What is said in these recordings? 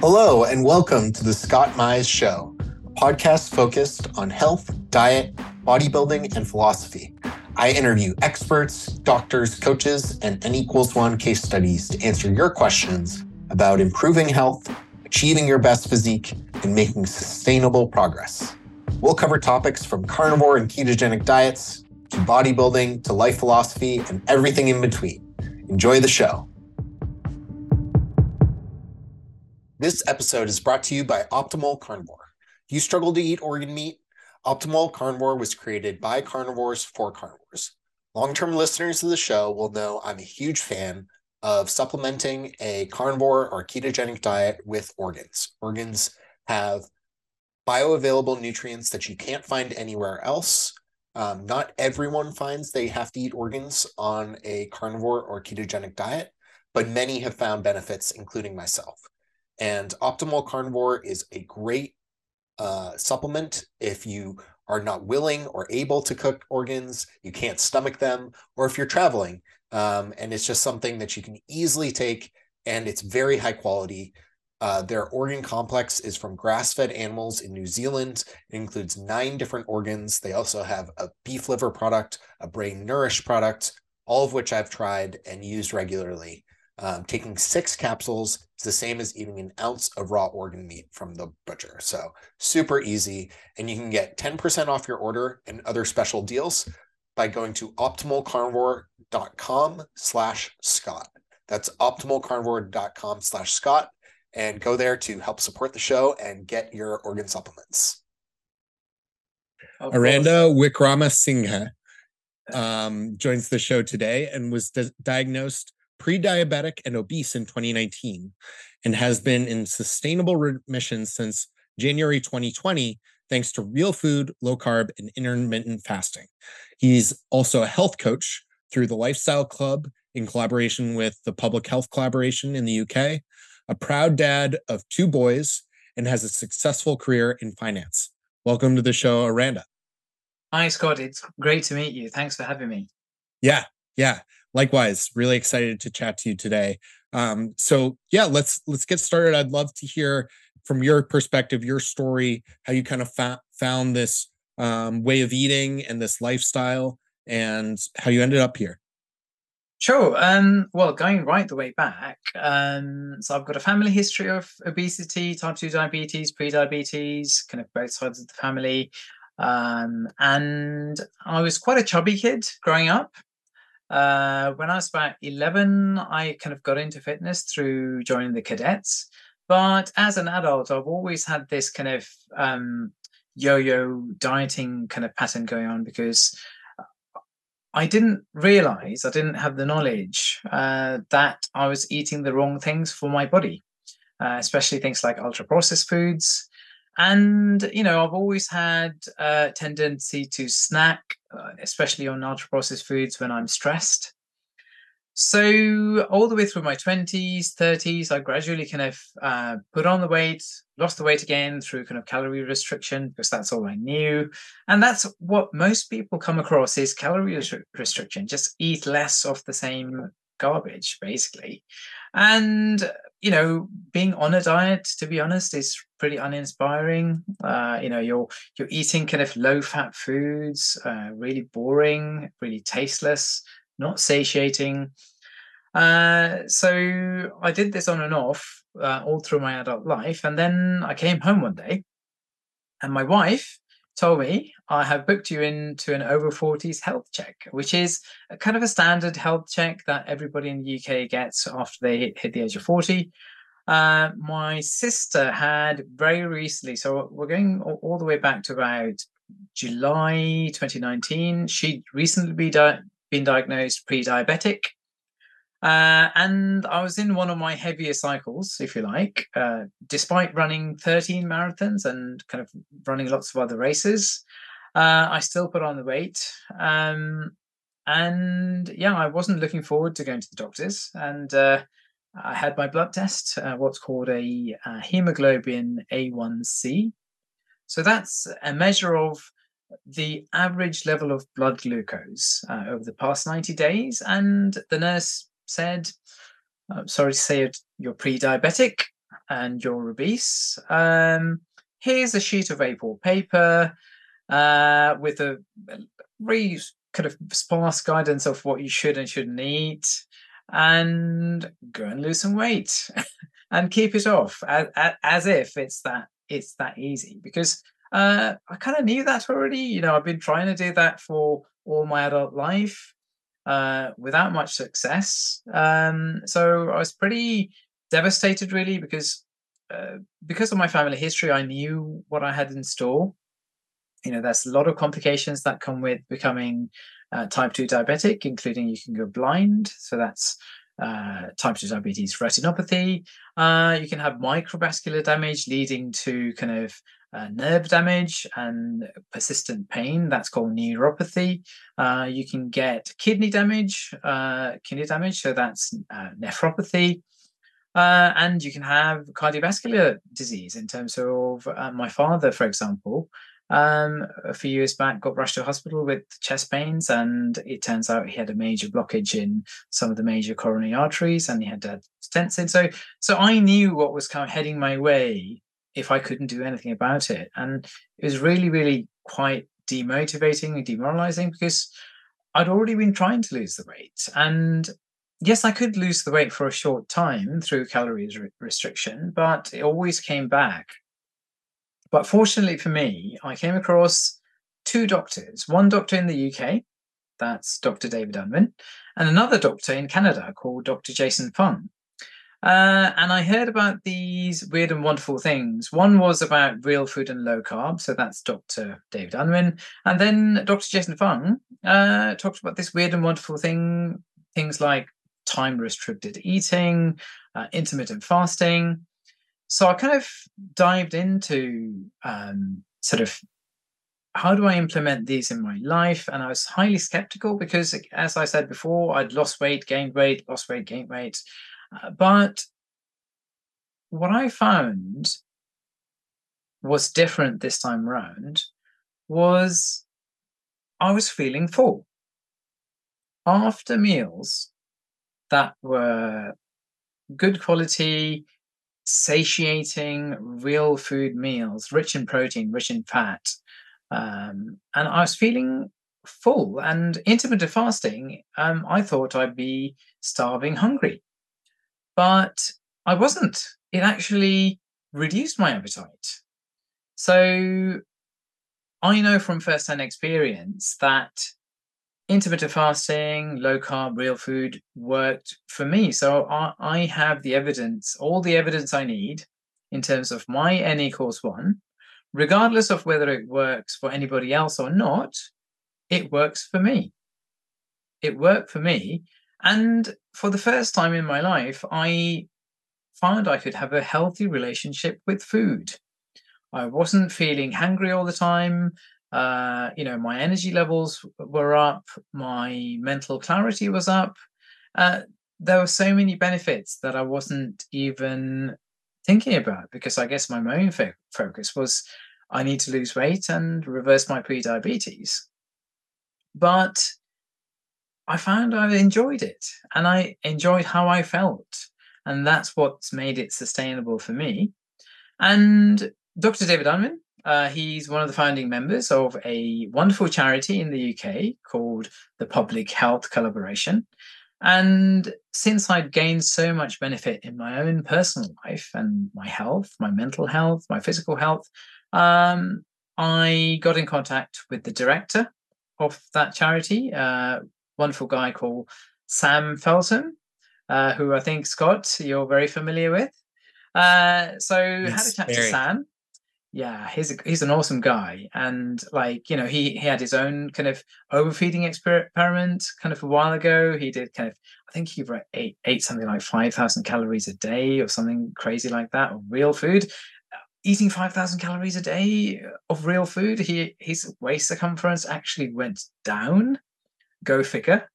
Hello, and welcome to the Scott Mize Show, a podcast focused on health, diet, bodybuilding, and philosophy. I interview experts, doctors, coaches, and N equals one case studies to answer your questions about improving health, achieving your best physique, and making sustainable progress. We'll cover topics from carnivore and ketogenic diets to bodybuilding to life philosophy and everything in between. Enjoy the show. This episode is brought to you by Optimal Carnivore. You struggle to eat organ meat? Optimal Carnivore was created by carnivores for carnivores. Long term listeners of the show will know I'm a huge fan of supplementing a carnivore or ketogenic diet with organs. Organs have bioavailable nutrients that you can't find anywhere else. Um, not everyone finds they have to eat organs on a carnivore or ketogenic diet, but many have found benefits, including myself. And optimal carnivore is a great uh, supplement if you are not willing or able to cook organs, you can't stomach them, or if you're traveling um, and it's just something that you can easily take and it's very high quality. Uh, their organ complex is from grass fed animals in New Zealand. It includes nine different organs. They also have a beef liver product, a brain nourish product, all of which I've tried and used regularly. Um, taking six capsules is the same as eating an ounce of raw organ meat from the butcher. So super easy. And you can get 10% off your order and other special deals by going to optimalcarnivore.com slash Scott. That's optimalcarnivore.com slash Scott. And go there to help support the show and get your organ supplements. Eranda Wickramasinghe um, joins the show today and was di- diagnosed pre-diabetic and obese in 2019 and has been in sustainable remission since January 2020 thanks to real food, low carb, and intermittent fasting. He's also a health coach through the Lifestyle Club in collaboration with the Public Health Collaboration in the UK, a proud dad of two boys, and has a successful career in finance. Welcome to the show, Eranda. Hi, Scott. It's great to meet you. Thanks for having me. Yeah, yeah. Likewise, really excited to chat to you today. Um, so yeah, let's let's get started. I'd love to hear from your perspective, your story, how you kind of fa- found this um, way of eating and this lifestyle, and how you ended up here. Sure. Um, well, going right the way back, um, so I've got a family history of obesity, type 2 diabetes, pre-diabetes, kind of both sides of the family. Um, and I was quite a chubby kid growing up. Uh, when I was about 11, I kind of got into fitness through joining the cadets. But as an adult, I've always had this kind of um, yo yo dieting kind of pattern going on because I didn't realize, I didn't have the knowledge uh, that I was eating the wrong things for my body, uh, especially things like ultra processed foods. And, you know, I've always had a tendency to snack, uh, especially on ultra processed foods when I'm stressed. So, all the way through my 20s, 30s, I gradually kind of uh, put on the weight, lost the weight again through kind of calorie restriction because that's all I knew. And that's what most people come across is calorie restriction. Just eat less of the same garbage, basically. And, you know, being on a diet, to be honest, is pretty uninspiring. Uh, you know, you're you're eating kind of low fat foods, uh, really boring, really tasteless not satiating. Uh, so I did this on and off uh, all through my adult life. And then I came home one day and my wife me, I have booked you into an over 40s health check, which is a kind of a standard health check that everybody in the UK gets after they hit, the age of 40. Uh, my sister had very recently, so we're going all, the way back to about July 2019. She'd recently be di- been diagnosed pre-diabetic. Uh, and I was in one of my heavier cycles, if you like, uh, despite running 13 marathons and kind of running lots of other races. Uh, I still put on the weight. Um, and yeah, I wasn't looking forward to going to the doctors. And uh, I had my blood test, uh, what's called a, a hemoglobin A1C. So that's a measure of the average level of blood glucose uh, over the past 90 days. And the nurse said, I'm sorry to say you're pre diabetic. and you're obese, um, here's a sheet of A4 paper uh, with a really kind of sparse guidance of what you should and shouldn't eat, and go and lose some weight and keep it off as, as if it's that it's that easy because uh, I kind of knew that already. You know, I've been trying to do that for all my adult life uh, without much success. Um, so I was pretty devastated, really, because uh, because of my family history, I knew what I had in store. You know, there's a lot of complications that come with becoming uh, type 2 diabetic, including you can go blind. So that's uh, type 2 diabetes retinopathy. Uh, you can have microvascular damage leading to kind of uh, nerve damage and persistent pain. That's called neuropathy. Uh, you can get kidney damage, uh, kidney damage. So that's uh, nephropathy. Uh, and you can have cardiovascular disease in terms of uh, my father, for example, um, a few years back got rushed to hospital with chest pains, and it turns out he had a major blockage in some of the major coronary arteries, and he had to have stents in. So, so I knew what was kind of heading my way if I couldn't do anything about it, and it was really, really quite demotivating and demoralizing because I'd already been trying to lose the weight, and yes, I could lose the weight for a short time through calories re- restriction, but it always came back but fortunately for me, I came across two doctors one doctor in the UK, that's Dr. David Unwin, and another doctor in Canada called Dr. Jason Fung. Uh, and I heard about these weird and wonderful things. One was about real food and low carb, so that's Dr. David Unwin. And then Dr. Jason Fung uh, talked about this weird and wonderful thing, things like time restricted eating, uh, intermittent fasting so I kind of dived into um, sort of how do I implement these in my life? And I was highly skeptical because, as I said before, I'd lost weight, gained weight, lost weight, gained weight. Uh, but what I found was different this time round was I was feeling full. After meals that were good quality, satiating, real food meals, rich in protein, rich in fat. Um, and I was feeling full and intermittent fasting. Um, I thought I'd be starving hungry, but I wasn't. It actually reduced my appetite. So I know from firsthand experience that intermittent fasting, low carb, real food worked for me. So I, I have the evidence, all the evidence I need in terms of my N equals one, regardless of whether it works for anybody else or not, it works for me. It worked for me. And for the first time in my life, I found I could have a healthy relationship with food. I wasn't feeling hungry all the time. Uh, you know, my energy levels were up, my mental clarity was up. Uh, there were so many benefits that I wasn't even thinking about because I guess my main fo- focus was I need to lose weight and reverse my pre-diabetes. But I found I enjoyed it and I enjoyed how I felt. And that's what's made it sustainable for me. And Dr. David Unwin, uh, he's one of the founding members of a wonderful charity in the UK called the Public Health Collaboration. And since I'd gained so much benefit in my own personal life and my health, my mental health, my physical health, um, I got in contact with the director of that charity, uh, wonderful guy called Sam Feltham, uh, who I think, Scott, you're very familiar with. Uh, so yes, had a chat to Sam. Yeah he's a, he's an awesome guy. And like you know he he had his own kind of overfeeding experiment kind of a while ago. He did kind of i think he ate, ate something like 5000 calories a day or something crazy like that of real food. Eating 5000 calories a day of real food he his waist circumference actually went down go figure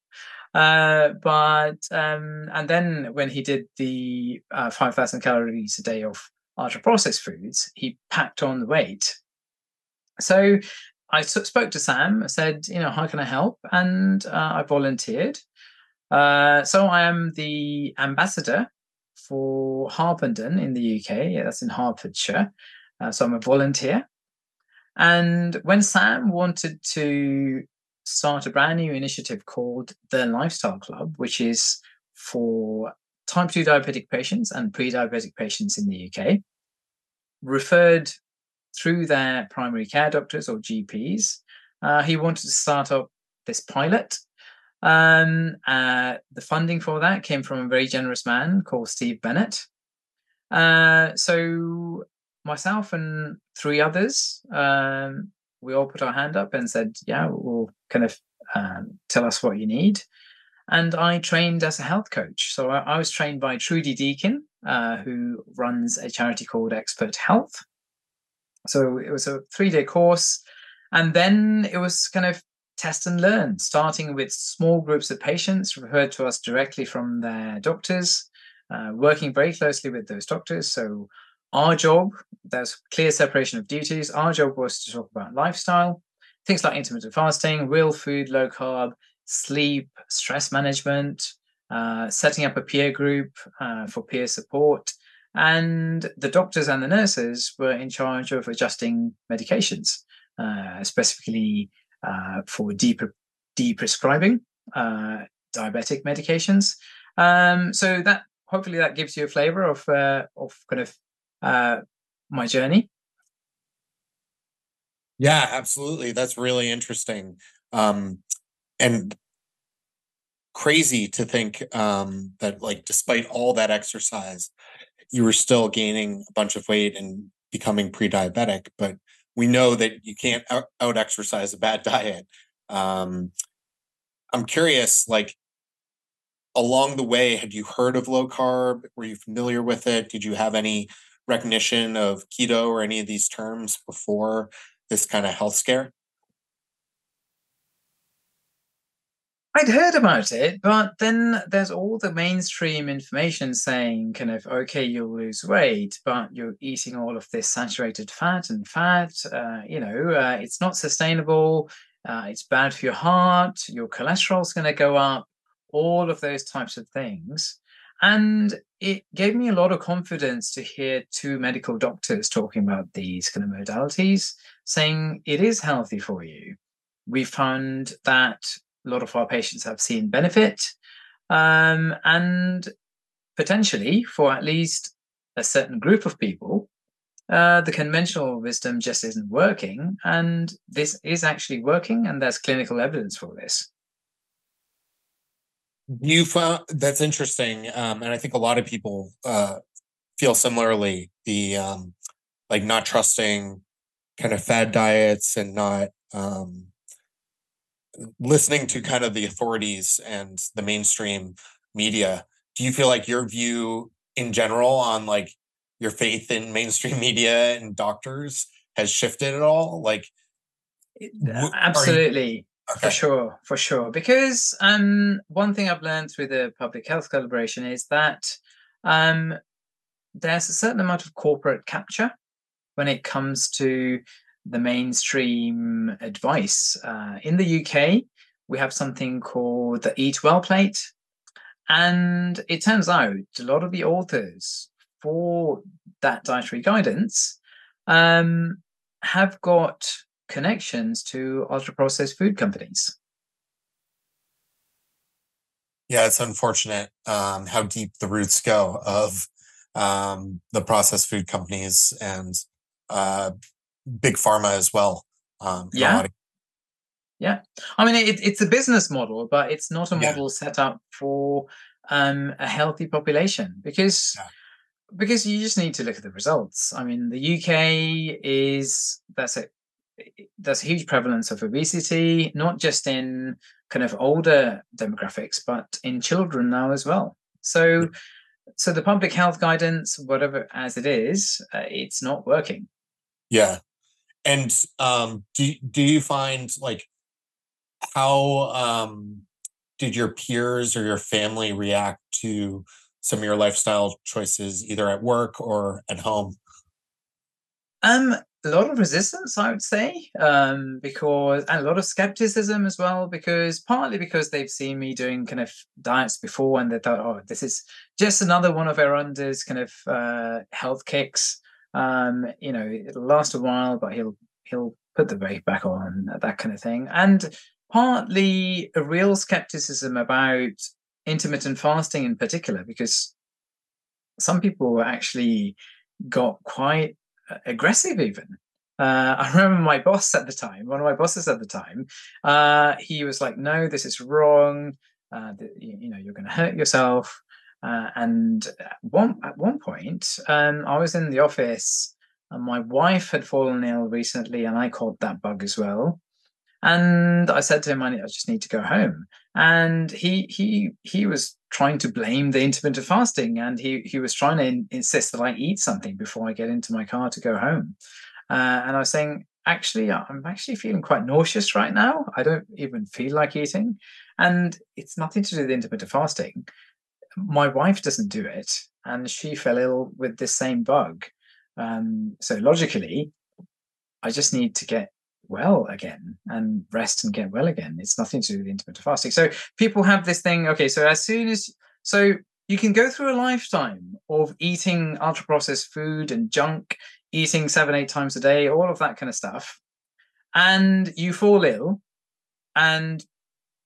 uh, but um, and then when he did the uh, 5000 calories a day of ultra processed foods, he packed on the weight. So I spoke to Sam, I said, you know, how can I help? And uh, I volunteered. Uh, so I am the ambassador for Harpenden in the UK. Yeah, that's in Hertfordshire. Uh, so I'm a volunteer. And when Sam wanted to start a brand new initiative called the Lifestyle Club, which is for type 2 diabetic patients and pre diabetic patients in the UK, referred through their primary care doctors or GPs. Uh, he wanted to start up this pilot. Um, uh, the funding for that came from a very generous man called Steve Bennett. Uh, so myself and three others, um, we all put our hand up and said, "Yeah, we'll kind of um, tell us what you need." And I trained as a health coach. So I, I was trained by Trudi Deakin, uh, who runs a charity called X-PERT Health. So it was a three day course. And then it was kind of test and learn, starting with small groups of patients referred to us directly from their doctors, uh, working very closely with those doctors. So our job, there's clear separation of duties. Our job was to talk about lifestyle, things like intermittent fasting, real food, low carb, sleep, stress management, uh, setting up a peer group uh, for peer support. And the doctors and the nurses were in charge of adjusting medications, uh, specifically uh, for de-prescribing uh, diabetic medications. Um, so that hopefully that gives you a flavor of uh, of kind of my journey. Yeah, absolutely. That's really interesting. Um, and crazy to think um, that like despite all that exercise you were still gaining a bunch of weight and becoming pre-diabetic but we know that you can't out, exercise a bad diet um, i'm curious like along the way had you heard of low carb were you familiar with it did you have any recognition of keto or any of these terms before this kind of health scare I'd heard about it, but then there's all the mainstream information saying, kind of, okay, you'll lose weight, but you're eating all of this saturated fat and fat. Uh, you know, uh, it's not sustainable. Uh, it's bad for your heart. Your cholesterol's going to go up. All of those types of things. And it gave me a lot of confidence to hear two medical doctors talking about these kind of modalities, saying it is healthy for you. We found that a lot of our patients have seen benefit. Um, and potentially for at least a certain group of people, uh, the conventional wisdom just isn't working. And this is actually working, and there's clinical evidence for this. You found that's interesting. Um, and I think a lot of people uh, feel similarly the um, like not trusting kind of fad diets and not um, listening to kind of the authorities and the mainstream media, do you feel like your view in general on like your faith in mainstream media and doctors has shifted at all? Like, absolutely. Okay. For sure, for sure. Because um, one thing I've learned through the public health collaboration is that um, there's a certain amount of corporate capture when it comes to the mainstream advice. Uh, in the UK, we have something called the Eat Well plate. And it turns out a lot of the authors for that dietary guidance um, have got connections to ultra processed food companies. Yeah, it's unfortunate um, how deep the roots go of um, the processed food companies and uh, big pharma as well. Um, yeah. Yeah. I mean, it, it's a business model, but it's not a model yeah. set up for um, a healthy population because yeah. because you just need to look at the results. I mean, the UK is that's a there's a huge prevalence of obesity, not just in kind of older demographics, but in children now as well. So, so the public health guidance, whatever as it is, uh, it's not working. Yeah, and um, do do you find like how um, did your peers or your family react to some of your lifestyle choices, either at work or at home? Um, a lot of resistance, I would say, um, because and a lot of skepticism as well, because partly because they've seen me doing kind of diets before and they thought, oh, this is just another one of Eranda's kind of uh, health kicks. Um, you know, it'll last a while, but he'll he'll put the weight back on, that kind of thing. And partly a real skepticism about intermittent fasting in particular, because some people actually got quite aggressive even uh, I remember my boss at the time, one of my bosses at the time, uh, he was like, "No, this is wrong. Uh, the, you, you, know, you're going to hurt yourself." Uh, and at one at one point, um, I was in the office, and my wife had fallen ill recently, and I caught that bug as well. And I said to him, "I just need to go home." And he he he was trying to blame the intermittent fasting, and he he was trying to in, insist that I eat something before I get into my car to go home. Uh, and I was saying, actually, I'm actually feeling quite nauseous right now. I don't even feel like eating. And it's nothing to do with intermittent fasting. My wife doesn't do it, and she fell ill with this same bug. Um, so logically, I just need to get well again and rest and get well again. It's nothing to do with intermittent fasting. So people have this thing. Okay, so as soon as so you can go through a lifetime of eating ultra processed food and junk eating seven, eight times a day, all of that kind of stuff, and you fall ill, and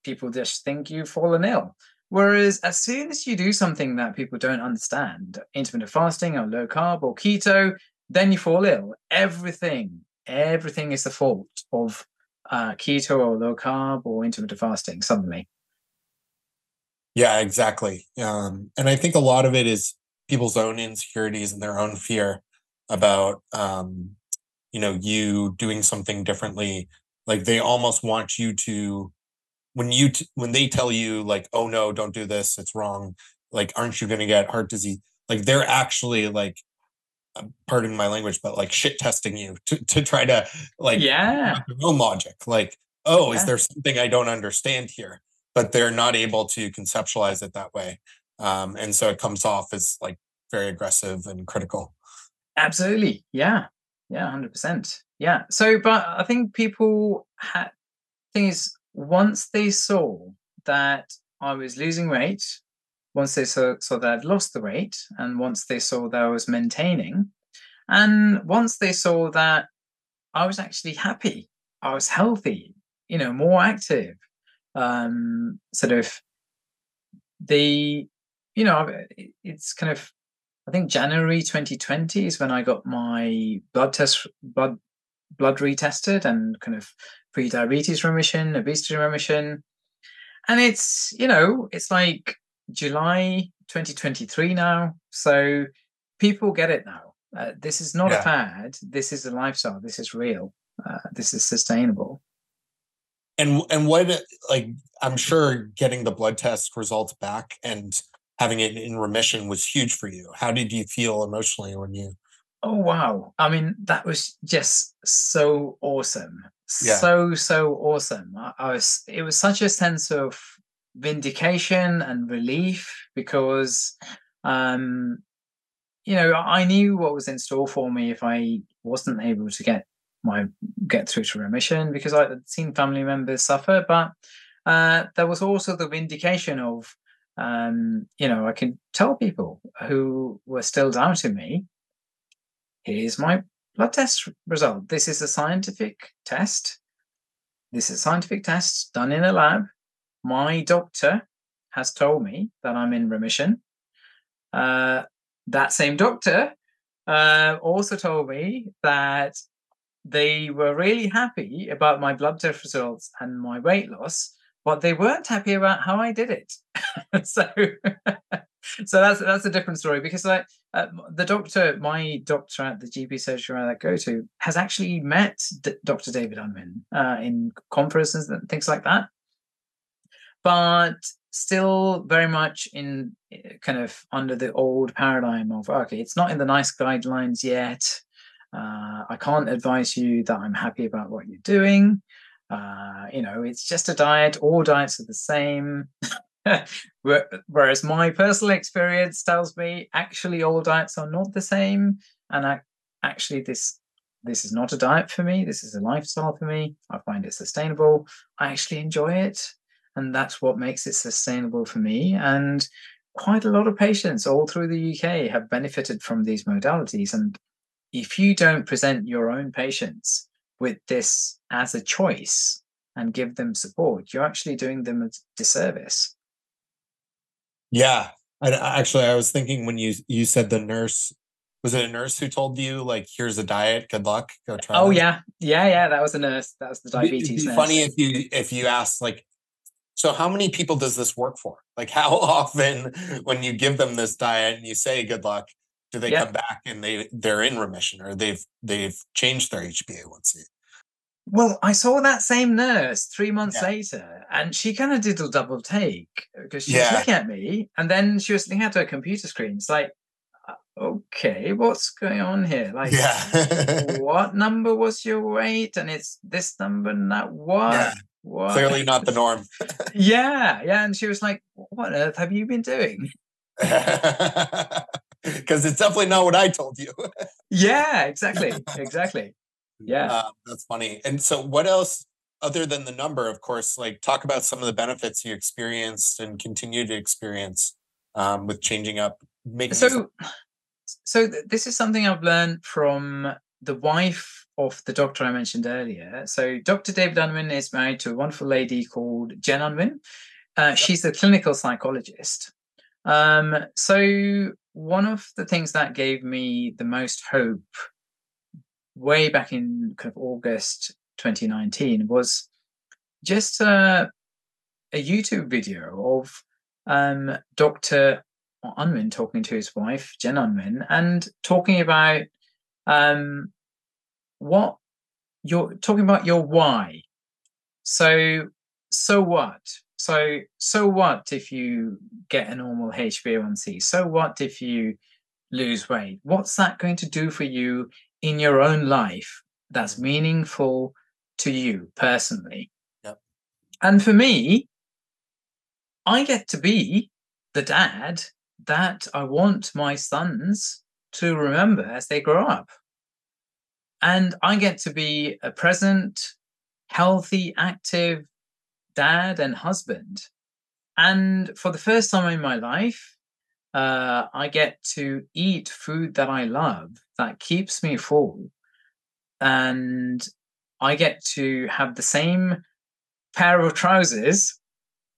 people just think you've fallen ill. Whereas as soon as you do something that people don't understand, intermittent fasting or low carb or keto, then you fall ill. Everything, everything is the fault of uh, keto or low carb or intermittent fasting suddenly. Yeah, exactly. Um, and I think a lot of it is people's own insecurities and their own fear about um, you know you doing something differently like they almost want you to when you t- when they tell you like oh no don't do this it's wrong like aren't you going to get heart disease like they're actually like pardon my language but like shit testing you to, to try to like yeah no logic like oh yeah. is there something i don't understand here but they're not able to conceptualize it that way um, and so it comes off as like very aggressive and critical Absolutely. Yeah. Yeah, 100%. Yeah. So, but I think people had, thing is, once they saw that I was losing weight, once they saw, saw that I'd lost the weight, and once they saw that I was maintaining, and once they saw that I was actually happy, I was healthy, you know, more active, um, sort of the, you know, it's kind of I think January 2020 is when I got my blood test, blood blood retested, and kind of pre-diabetes remission, obesity remission, and it's you know it's like July 2023 now, so people get it now. Uh, this is not yeah. a fad. This is a lifestyle. This is real. Uh, this is sustainable. And and what like I'm sure getting the blood test results back and having it in remission was huge for you. How did you feel emotionally when you? Oh wow! I mean, that was just so awesome. Yeah. So so awesome. I, I was. It was such a sense of vindication and relief because, um, you know, I knew what was in store for me if I wasn't able to get my get through to remission because I had seen family members suffer, but uh, there was also the vindication of um, you know, I can tell people who were still doubting me, here's my blood test result. This is a scientific test. This is a scientific test done in a lab. My doctor has told me that I'm in remission. Uh, that same doctor uh, also told me that they were really happy about my blood test results and my weight loss but they weren't happy about how I did it. so, so that's that's a different story because like uh, the doctor, my doctor at the GP surgery I go to, has actually met D- Dr. David Unwin uh, in conferences and things like that, but still very much in eh, kind of under the old paradigm of okay, it's not in the NICE guidelines yet. Uh, I can't advise you that I'm happy about what you're doing. Uh, you know, it's just a diet. All diets are the same. Whereas my personal experience tells me actually all diets are not the same, and I, actually this this is not a diet for me. This is a lifestyle for me. I find it sustainable. I actually enjoy it. And that's what makes it sustainable for me. And quite a lot of patients all through the UK have benefited from these modalities. And if you don't present your own patients with this as a choice and give them support, you're actually doing them a disservice. Yeah. I, actually, I was thinking when you you said the nurse was it a nurse who told you like here's a diet good luck go try oh yeah yeah yeah that was a nurse that was the diabetes it'd be, funny if you if you asked like so how many people does this work for like how often when you give them this diet and you say good luck do they yeah. come back and they they're in remission or they've they've changed their hba1c well, I saw that same nurse three months yeah. later, and she kind of did a double take because she yeah. was looking at me, and then she was looking at her computer screen. It's like, uh, okay, what's going on here? Like, yeah. what number was your weight? And it's this number, not what? Yeah. What? Clearly not the norm. yeah, yeah. And she was like, What earth have you been doing? Because it's definitely not what I told you. yeah, exactly. Exactly. Yeah. Uh, that's funny. And so, what else, other than the number, of course, like talk about some of the benefits you experienced and continue to experience um, with changing up? Making so, so th- this is something I've learned from the wife of the doctor I mentioned earlier. So, Dr. David Unwin is married to a wonderful lady called Jen Unwin. Uh, she's a clinical psychologist. Um, so, one of the things that gave me the most hope way back in kind of August 2019 was just a, a YouTube video of um, Dr. Unwin talking to his wife, Jen Unwin, and talking about um, what you're talking about your why. So, so what? So, so what if you get a normal HbA1c? So what if you lose weight? What's that going to do for you in your own life that's mm-hmm. meaningful to you personally. Yep. And for me, I get to be the dad that I want my sons to remember as they grow up. And I get to be a present, healthy, active dad and husband. And for the first time in my life, uh, I get to eat food that I love that keeps me full. And I get to have the same pair of trousers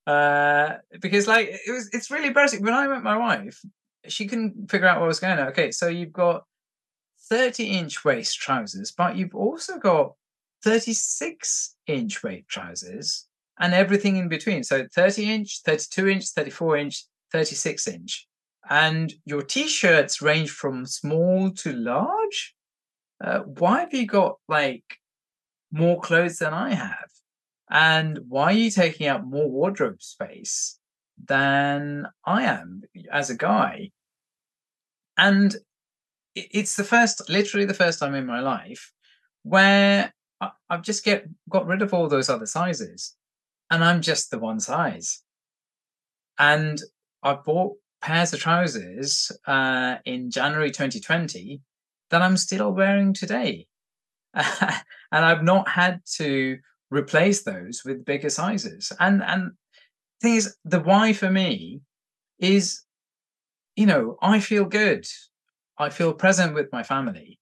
uh, because, like, it was it's really basic. When I met my wife, she couldn't figure out what was going on. Okay, so you've got 30 inch waist trousers, but you've also got 36 inch waist trousers and everything in between. So 30 inch, 32 inch, 34 inch, 36 inch and your t-shirts range from small to large. Uh, why have you got like more clothes than i have? And why are you taking up more wardrobe space than i am as a guy? And it's the first literally the first time in my life where i've just get got rid of all those other sizes and i'm just the one size and i bought pairs of trousers uh, in January 2020 that I'm still wearing today. and I've not had to replace those with bigger sizes. And and thing is, the why for me is, you know, I feel good. I feel present with my family.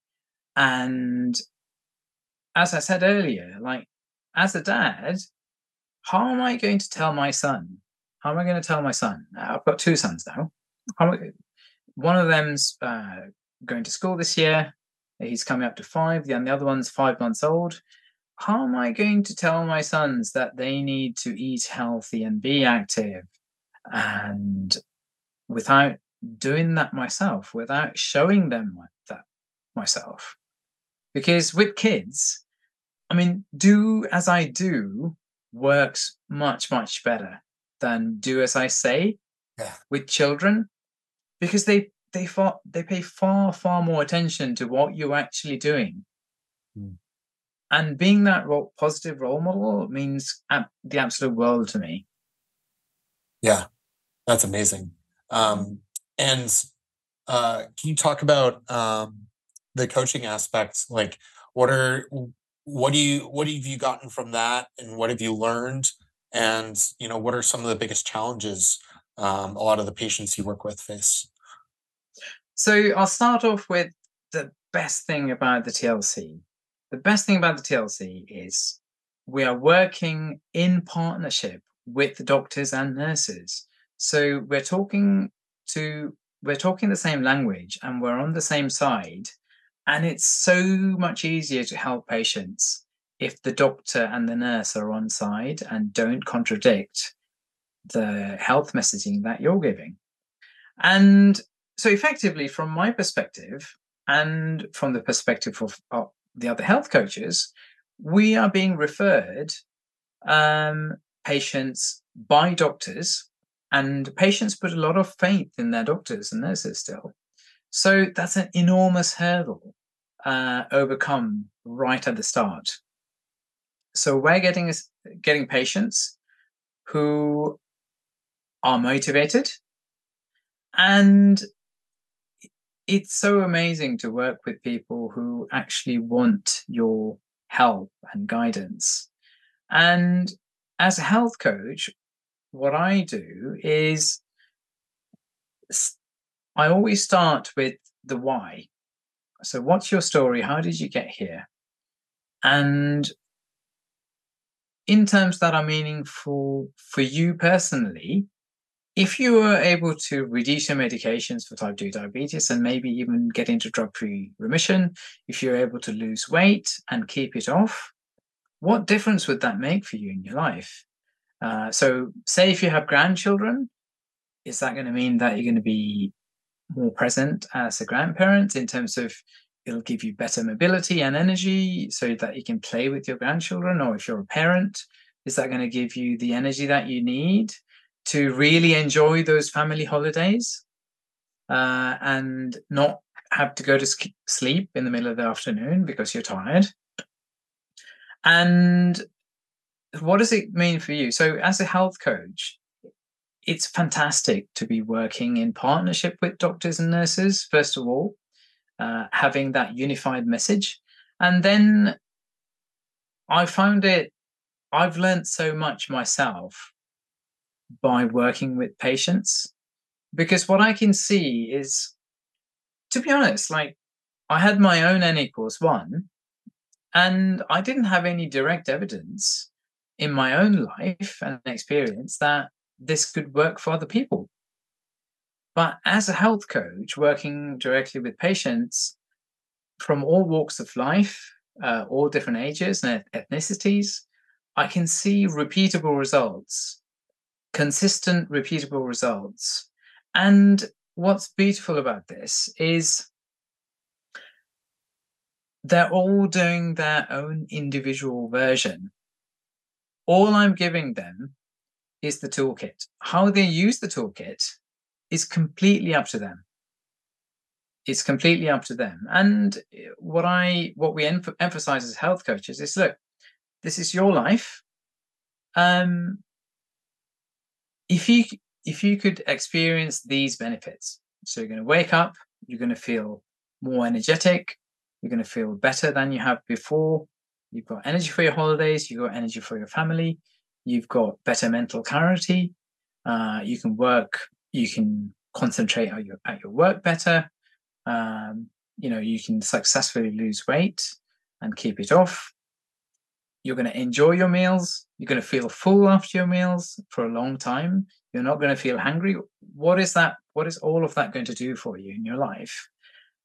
And as I said earlier, like as a dad, how am I going to tell my son how am I going to tell my son? I've got two sons now. one of them's uh, going to school this year. He's coming up to five, and the other one's five months old. How am I going to tell my sons that they need to eat healthy and be active? And without doing that myself, without showing them that myself. Because with kids, I mean, do as I do works much, much better than do as I say yeah. with children because they they far, they pay far far more attention to what you're actually doing. Mm. And being that role, positive role model means ab- the absolute world to me. Yeah, that's amazing. Um, and uh, can you talk about um, the coaching aspects? Like, what are what do you what have you gotten from that and what have you learned? And you know what are some of the biggest challenges um, a lot of the patients you work with face? So i'll start off with the best thing about the tlc the best thing about the tlc is we are working in partnership with the doctors and nurses. So we're talking to we're talking the same language and we're on the same side and it's so much easier to help patients if the doctor and the nurse are on side and don't contradict the health messaging that you're giving. And so, effectively, from my perspective, and from the perspective of, of the other health coaches, we are being referred um, patients by doctors, and patients put a lot of faith in their doctors and nurses still. So that's an enormous hurdle uh, overcome right at the start. So we're getting getting patients who are motivated, and it's so amazing to work with people who actually want your help and guidance. And as a health coach, what I do is I always start with the why. So, what's your story? How did you get here? And in terms that are meaningful for you personally, if you were able to reduce your medications for type 2 diabetes and maybe even get into drug free remission, if you're able to lose weight and keep it off, what difference would that make for you in your life? Uh, so, say if you have grandchildren, is that going to mean that you're going to be more present as a grandparent in terms of it'll give you better mobility and energy so that you can play with your grandchildren or if you're a parent is that going to give you the energy that you need to really enjoy those family holidays? Uh, and not have to go to sleep in the middle of the afternoon because you're tired. And what does it mean for you so as a health coach it's fantastic to be working in partnership with doctors and nurses, first of all, uh, having that unified message. And then I found it, I've learned so much myself by working with patients because what I can see is, to be honest, like I had my own N equals one, and I didn't have any direct evidence in my own life and experience that this could work for other people. But as a health coach, working directly with patients from all walks of life, uh, all different ages and ethnicities, I can see repeatable results, consistent, repeatable results. And what's beautiful about this is they're all doing their own individual version. All I'm giving them is the toolkit. How they use the toolkit is completely up to them. It's completely up to them. And what I what we em- emphasize as health coaches is look, this is your life. Um, if you if you could experience these benefits, so you're going to wake up, you're going to feel more energetic, you're going to feel better than you have before. You've got energy for your holidays, you've got energy for your family, you've got better mental clarity. Uh, you can work, you can concentrate at your, at your work better. Um, you know, you can successfully lose weight and keep it off. You're going to enjoy your meals. You're going to feel full after your meals for a long time. You're not going to feel hungry. What is that? What is all of that going to do for you in your life?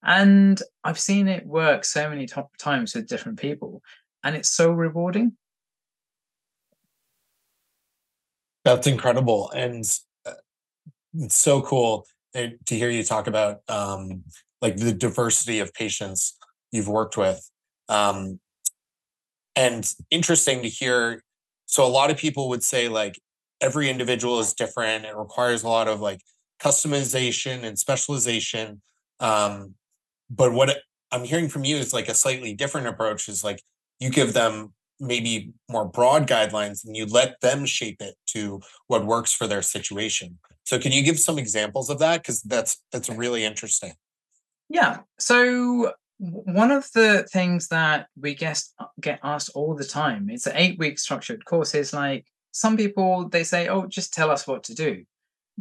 And I've seen it work so many times with different people, and it's so rewarding. That's incredible. And uh, it's so cool to hear you talk about um, like the diversity of patients you've worked with. Um, and interesting to hear. So a lot of people would say like every individual is different. It requires a lot of like customization and specialization. Um, but what I'm hearing from you is like a slightly different approach is like you give them maybe more broad guidelines and you let them shape it to what works for their situation. So can you give some examples of that? Because that's that's really interesting. Yeah. So one of the things that we guess get asked all the time it's an eight week structured course is like some people they say oh just tell us what to do.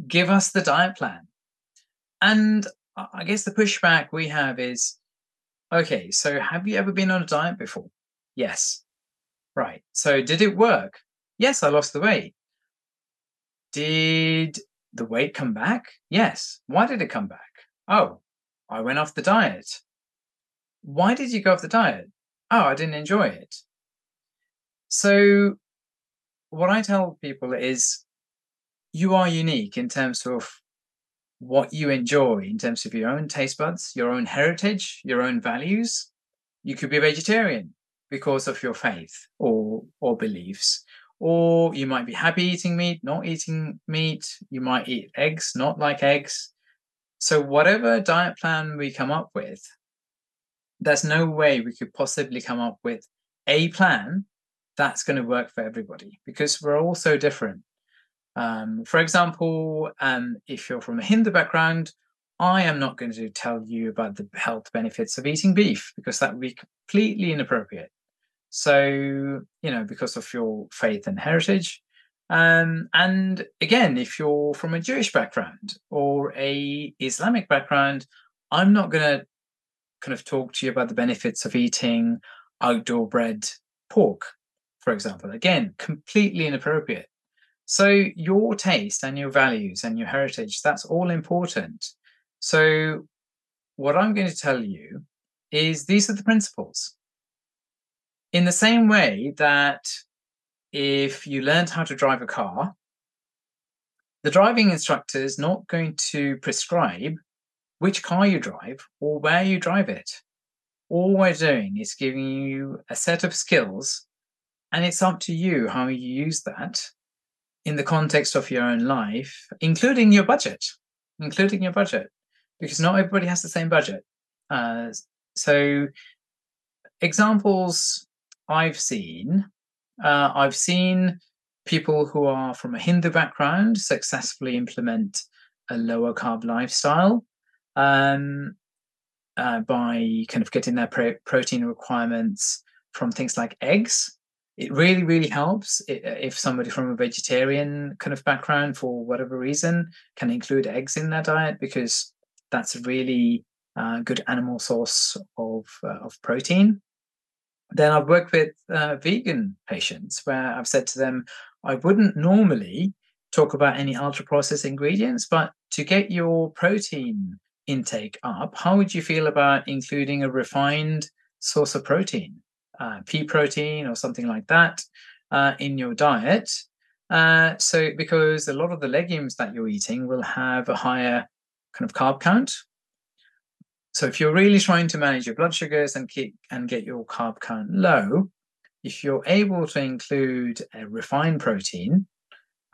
Give us the diet plan. And i guess the pushback we have is okay so have you ever been on a diet before yes. Right. So did it work? Yes i lost the weight. Did the weight come back? Yes. Why did it come back? Oh i went off the diet. Why did you go off the diet? Oh, I didn't enjoy it. So, what I tell people is you are unique in terms of what you enjoy, in terms of your own taste buds, your own heritage, your own values. You could be a vegetarian because of your faith or, or beliefs. Or you might be happy eating meat, not eating meat. You might eat eggs, not like eggs. So, whatever diet plan we come up with, there's no way we could possibly come up with a plan that's going to work for everybody because we're all so different. Um, for example, um, if you're from a Hindu background, I am not going to tell you about the health benefits of eating beef because that would be completely inappropriate. So, you know, because of your faith and heritage. Um, and again, if you're from a Jewish background or a Islamic background, I'm not going to kind of talk to you about the benefits of eating outdoor bred pork, for example. Again, completely inappropriate. So, your taste and your values and your heritage, that's all important. So, what I'm going to tell you is these are the principles. In the same way that if you learned how to drive a car, the driving instructor is not going to prescribe which car you drive or where you drive it. All we're doing is giving you a set of skills, and it's up to you how you use that in the context of your own life, including your budget, including your budget, because not everybody has the same budget. Uh, so, examples I've seen, uh, I've seen people who are from a Hindu background successfully implement a lower carb lifestyle um, uh, by kind of getting their pro- protein requirements from things like eggs. It really, really helps if somebody from a vegetarian kind of background, for whatever reason, can include eggs in their diet because that's a really uh, good animal source of uh, of protein. Then I've worked with uh, vegan patients where I've said to them, I wouldn't normally talk about any ultra processed ingredients, but to get your protein intake up, how would you feel about including a refined source of protein, uh, pea protein or something like that, uh, in your diet? Uh, so, because a lot of the legumes that you're eating will have a higher kind of carb count. So, if you're really trying to manage your blood sugars and keep and get your carb count low, if you're able to include a refined protein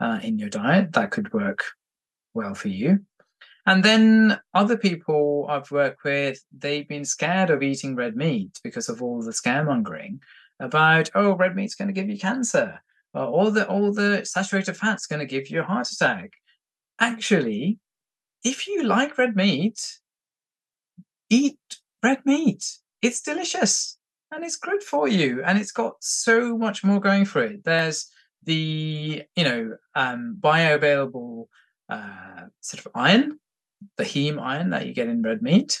uh, in your diet, that could work well for you. And then other people I've worked with, they've been scared of eating red meat because of all the scaremongering about, oh, red meat's going to give you cancer, or all the all the saturated fat's going to give you a heart attack. Actually, if you like red meat, eat red meat. It's delicious and it's good for you, and it's got so much more going for it. There's the you know um, bioavailable uh, sort of iron the heme iron that you get in red meat.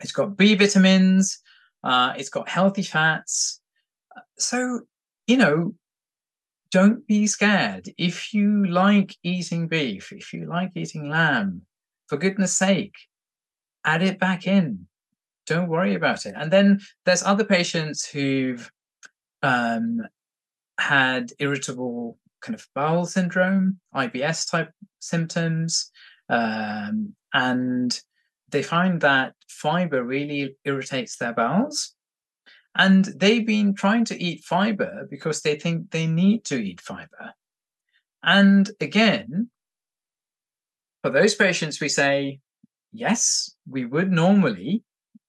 It's got B vitamins. Uh, it's got healthy fats. So, you know, don't be scared. If you like eating beef, if you like eating lamb, for goodness sake, add it back in. Don't worry about it. And then there's other patients who've um, had irritable kind of bowel syndrome, IBS type symptoms. Um, and they find that fiber really irritates their bowels. And they've been trying to eat fiber because they think they need to eat fiber. And again, for those patients, we say, yes, we would normally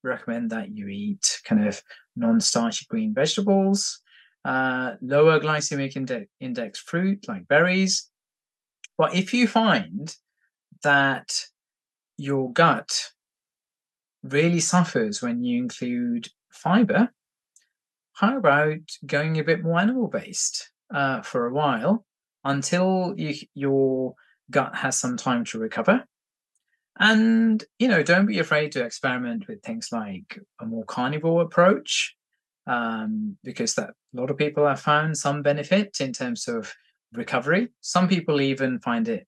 recommend that you eat kind of non starchy green vegetables, uh, lower glycemic index, index fruit like berries. But if you find that your gut really suffers when you include fiber, how about going a bit more animal based uh, for a while until you, your gut has some time to recover? And, you know, don't be afraid to experiment with things like a more carnivore approach, um, because that a lot of people have found some benefit in terms of recovery. Some people even find it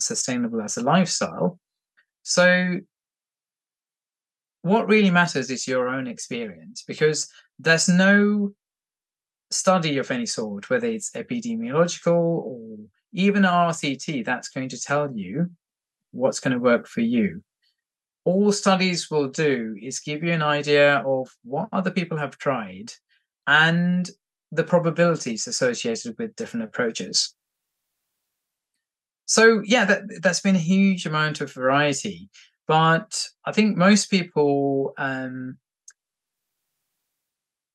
sustainable as a lifestyle. So, what really matters is your own experience because there's no study of any sort, whether it's epidemiological or even RCT, that's going to tell you what's going to work for you. All studies will do is give you an idea of what other people have tried and the probabilities associated with different approaches. So yeah, that that's been a huge amount of variety, but I think most people um,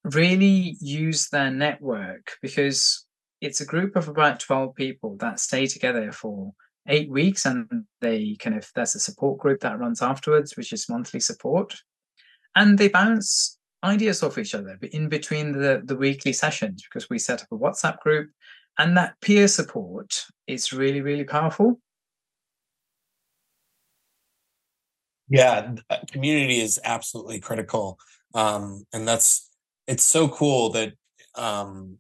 really use their network because it's a group of about 12 people that stay together for eight weeks and they kind of there's a support group that runs afterwards which is monthly support. And they bounce ideas off each other in between the the weekly sessions because we set up a whatsapp group and that peer support is really really powerful. Yeah community is absolutely critical. Um, and that's it's so cool that um,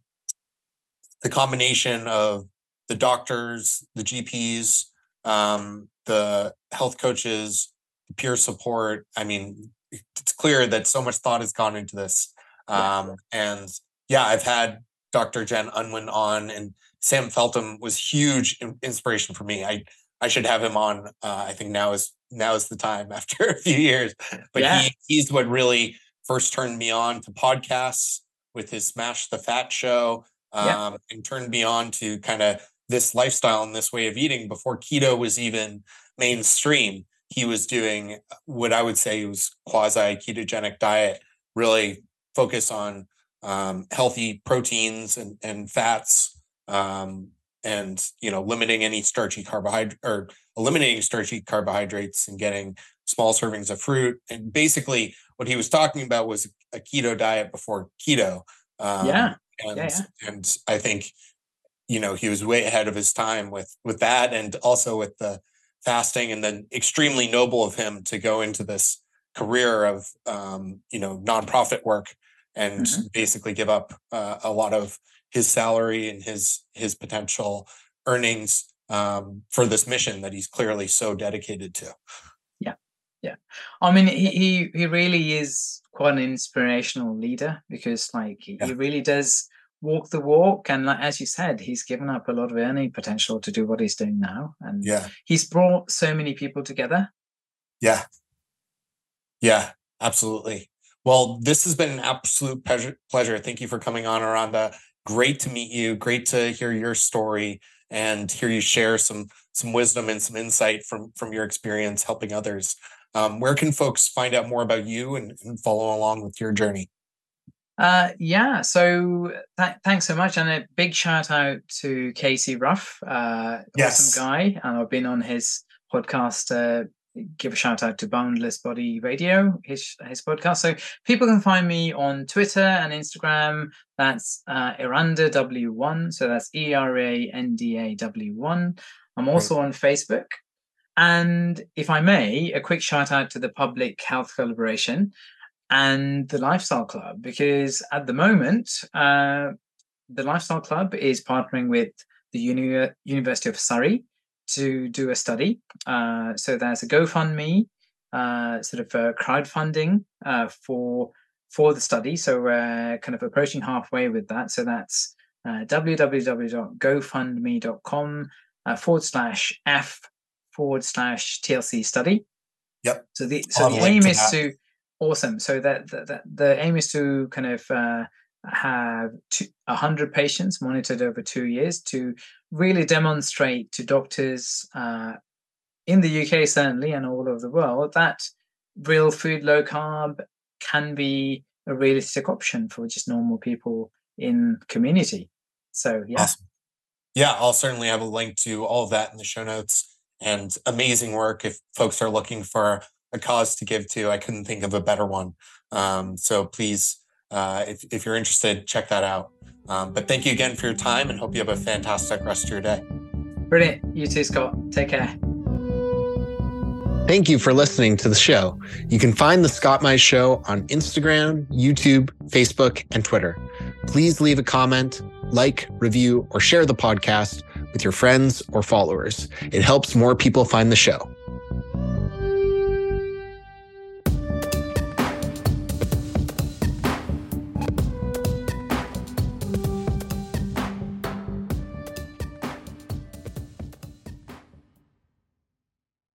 the combination of the doctors, the GPs, um, the health coaches, peer support. I mean, it's clear that so much thought has gone into this. Um, yeah. And yeah, I've had Dr. Jen Unwin on, and Sam Feltham was huge inspiration for me. I I should have him on. Uh, I think now is now is the time after a few years. But yeah. he he's what really first turned me on to podcasts with his Smash the Fat show, um, yeah. and turned me on to kind of this lifestyle and this way of eating before keto was even mainstream. He was doing what I would say was quasi ketogenic diet, really focus on um, healthy proteins and, and fats, um, and you know limiting any starchy carbohydrate or eliminating starchy carbohydrates and getting small servings of fruit. And basically, what he was talking about was a keto diet before keto. Um, yeah. And, yeah, yeah. and I think you know he was way ahead of his time with with that and also with the fasting and then extremely noble of him to go into this career of um, you know nonprofit work and mm-hmm. basically give up uh, a lot of his salary and his his potential earnings um, for this mission that he's clearly so dedicated to. Yeah, yeah. I mean, he he, he really is quite an inspirational leader because like he, yeah. he really does walk the walk and like, as you said he's given up a lot of earning potential to do what he's doing now and yeah. he's brought so many people together. Yeah. Yeah absolutely. Well this has been an absolute pleasure pleasure. Thank you for coming on Eranda. Great to meet you. Great to hear your story and hear you share some some wisdom and some insight from from your experience helping others. Um, where can folks find out more about you and, and follow along with your journey uh, yeah, so th- thanks so much, and a big shout out to Casey Ruff, uh, yes. awesome guy, and I've been on his podcast. Uh, give a shout out to Boundless Body Radio, his his podcast. So people can find me on Twitter and Instagram. That's uh, Eranda W one. So that's E R A N D A W one. I'm also on Facebook. And if I may, a quick shout out to the Public Health Collaboration and the Lifestyle Club, because at the moment, uh, the Lifestyle Club is partnering with the Uni- University of Surrey to do a study. Uh, so there's a GoFundMe, uh, sort of uh, crowdfunding uh, for for the study. So we're kind of approaching halfway with that. So that's uh, www.gofundme.com uh, forward slash f forward slash TLC study. Yep. So the so the aim is that. to Awesome. So that, that, the aim is to kind of uh, have a hundred patients monitored over two years to really demonstrate to doctors uh, in the UK certainly and all over the world that real food low carb can be a realistic option for just normal people in community. So yeah. Awesome. Yeah, I'll certainly have a link to all of that in the show notes and amazing work if folks are looking for a cause to give to. I couldn't think of a better one. Um, so please, uh, if, if you're interested, check that out. Um, but thank you again for your time and hope you have a fantastic rest of your day. Brilliant. You too, Scott. Take care. Thank you for listening to the show. You can find the Scott Mize Show on Instagram, YouTube, Facebook, and Twitter. Please leave a comment, like, review, or share the podcast with your friends or followers. It helps more people find the show.